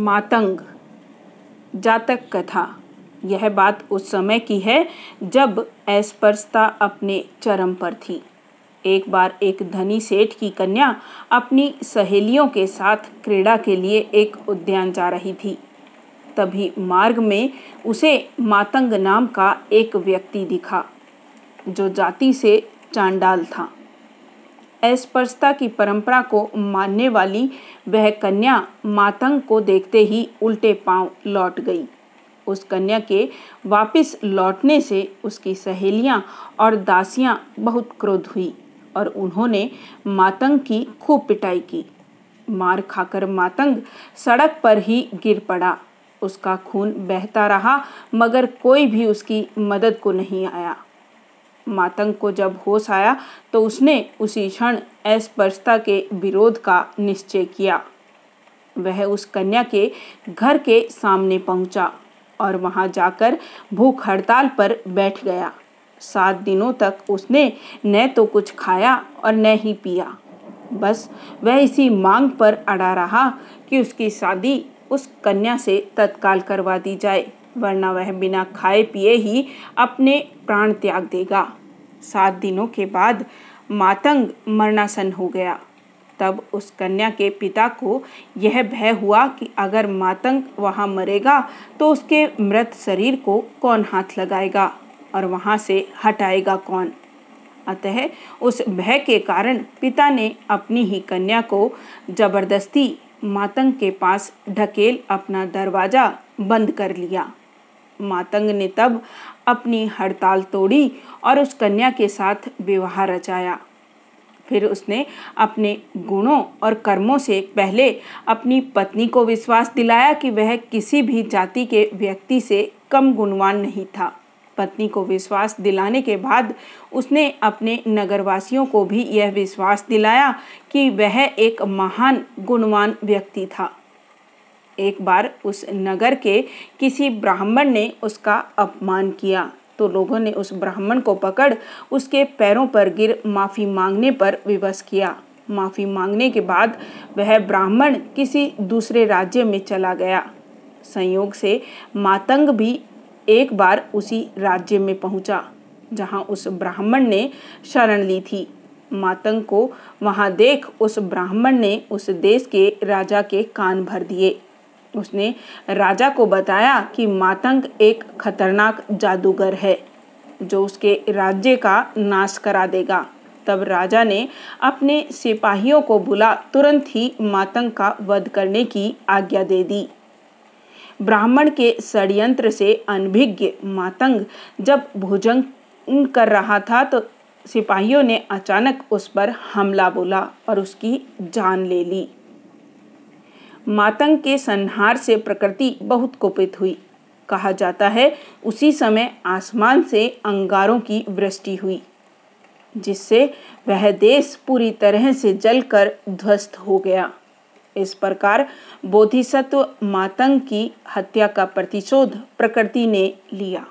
मातंग। जातक कथा। यह बात उस समय की है जब अस्पृश्यता अपने चरम पर थी। एक बार एक धनी सेठ की कन्या अपनी सहेलियों के साथ क्रीड़ा के लिए एक उद्यान जा रही थी। तभी मार्ग में उसे मातंग नाम का एक व्यक्ति दिखा, जो जाति से चांडाल था। अस्पृश्यता की परंपरा को मानने वाली वह कन्या मातंग को देखते ही उल्टे पाँव लौट गई। उस कन्या के वापस लौटने से उसकी सहेलियाँ और दासियाँ बहुत क्रोध हुई और उन्होंने मातंग की खूब पिटाई की। मार खाकर मातंग सड़क पर ही गिर पड़ा। उसका खून बहता रहा, मगर कोई भी उसकी मदद को नहीं आया। मातंग को जब होश आया तो उसने उसी क्षण अस्पृश्यता के विरोध का निश्चय किया। वह उस कन्या के घर के सामने पहुँचा और वहाँ जाकर भूख हड़ताल पर बैठ गया। सात दिनों तक उसने न तो कुछ खाया और न ही पिया। बस वह इसी मांग पर अड़ा रहा कि उसकी शादी उस कन्या से तत्काल करवा दी जाए। वरना वह बिना खाए पिए ही अपने प्राण त्याग देगा। सात दिनों के बाद मातंग मरणासन हो गया। तब उस कन्या के पिता को यह भय हुआ कि अगर मातंग वहाँ मरेगा तो उसके मृत शरीर को कौन हाथ लगाएगा और वहाँ से हटाएगा कौन? अतः उस भय के कारण पिता ने अपनी ही कन्या को ज़बरदस्ती मातंग के पास ढकेल अपना दरवाज़ा बंद कर लिया। मातंग ने तब अपनी हड़ताल तोड़ी और उस कन्या के साथ विवाह रचाया। फिर उसने अपने गुणों और कर्मों से पहले अपनी पत्नी को विश्वास दिलाया कि वह किसी भी जाति के व्यक्ति से कम गुणवान नहीं था। पत्नी को विश्वास दिलाने के बाद उसने अपने नगरवासियों को भी यह विश्वास दिलाया कि वह एक महान गुणवान व्यक्ति था। एक बार उस नगर के किसी ब्राह्मण ने उसका अपमान किया। तो लोगों ने उस ब्राह्मण को पकड़, उसके पैरों पर गिर माफ़ी मांगने पर विवश किया। माफ़ी मांगने के बाद वह ब्राह्मण किसी दूसरे राज्य में चला गया। संयोग से मातंग भी एक बार उसी राज्य में पहुँचा, जहाँ उस ब्राह्मण ने शरण ली थी। मातंग को वहाँ देख उस ब्राह्मण ने उस देश के राजा के कान भर दिए। उसने राजा को बताया कि मातंग एक खतरनाक जादूगर है, जो उसके राज्य का नाश करा देगा। तब राजा ने अपने सिपाहियों को बुला, तुरंत ही मातंग का वध करने की आज्ञा दे दी। ब्राह्मण के षड्यंत्र से अनभिज्ञ मातंग जब भोजन कर रहा था तो सिपाहियों ने अचानक उस पर हमला बोला और उसकी जान ले ली। मातंग के संहार से प्रकृति बहुत कुपित हुई। कहा जाता है, उसी समय आसमान से अंगारों की वृष्टि हुई, जिससे वह देश पूरी तरह से जलकर ध्वस्त हो गया। इस प्रकार बोधिसत्व मातंग की हत्या का प्रतिशोध प्रकृति ने लिया।